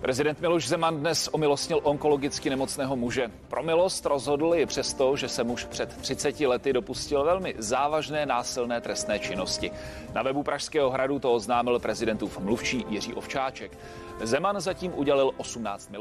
Prezident Miloš Zeman dnes omilostnil onkologicky nemocného muže. Pro milost rozhodl i přesto, že se muž před 30 lety dopustil velmi závažné násilné trestné činnosti. Na webu Pražského hradu to oznámil prezidentův mluvčí Jiří Ovčáček. Zeman zatím udělil 18 milionů.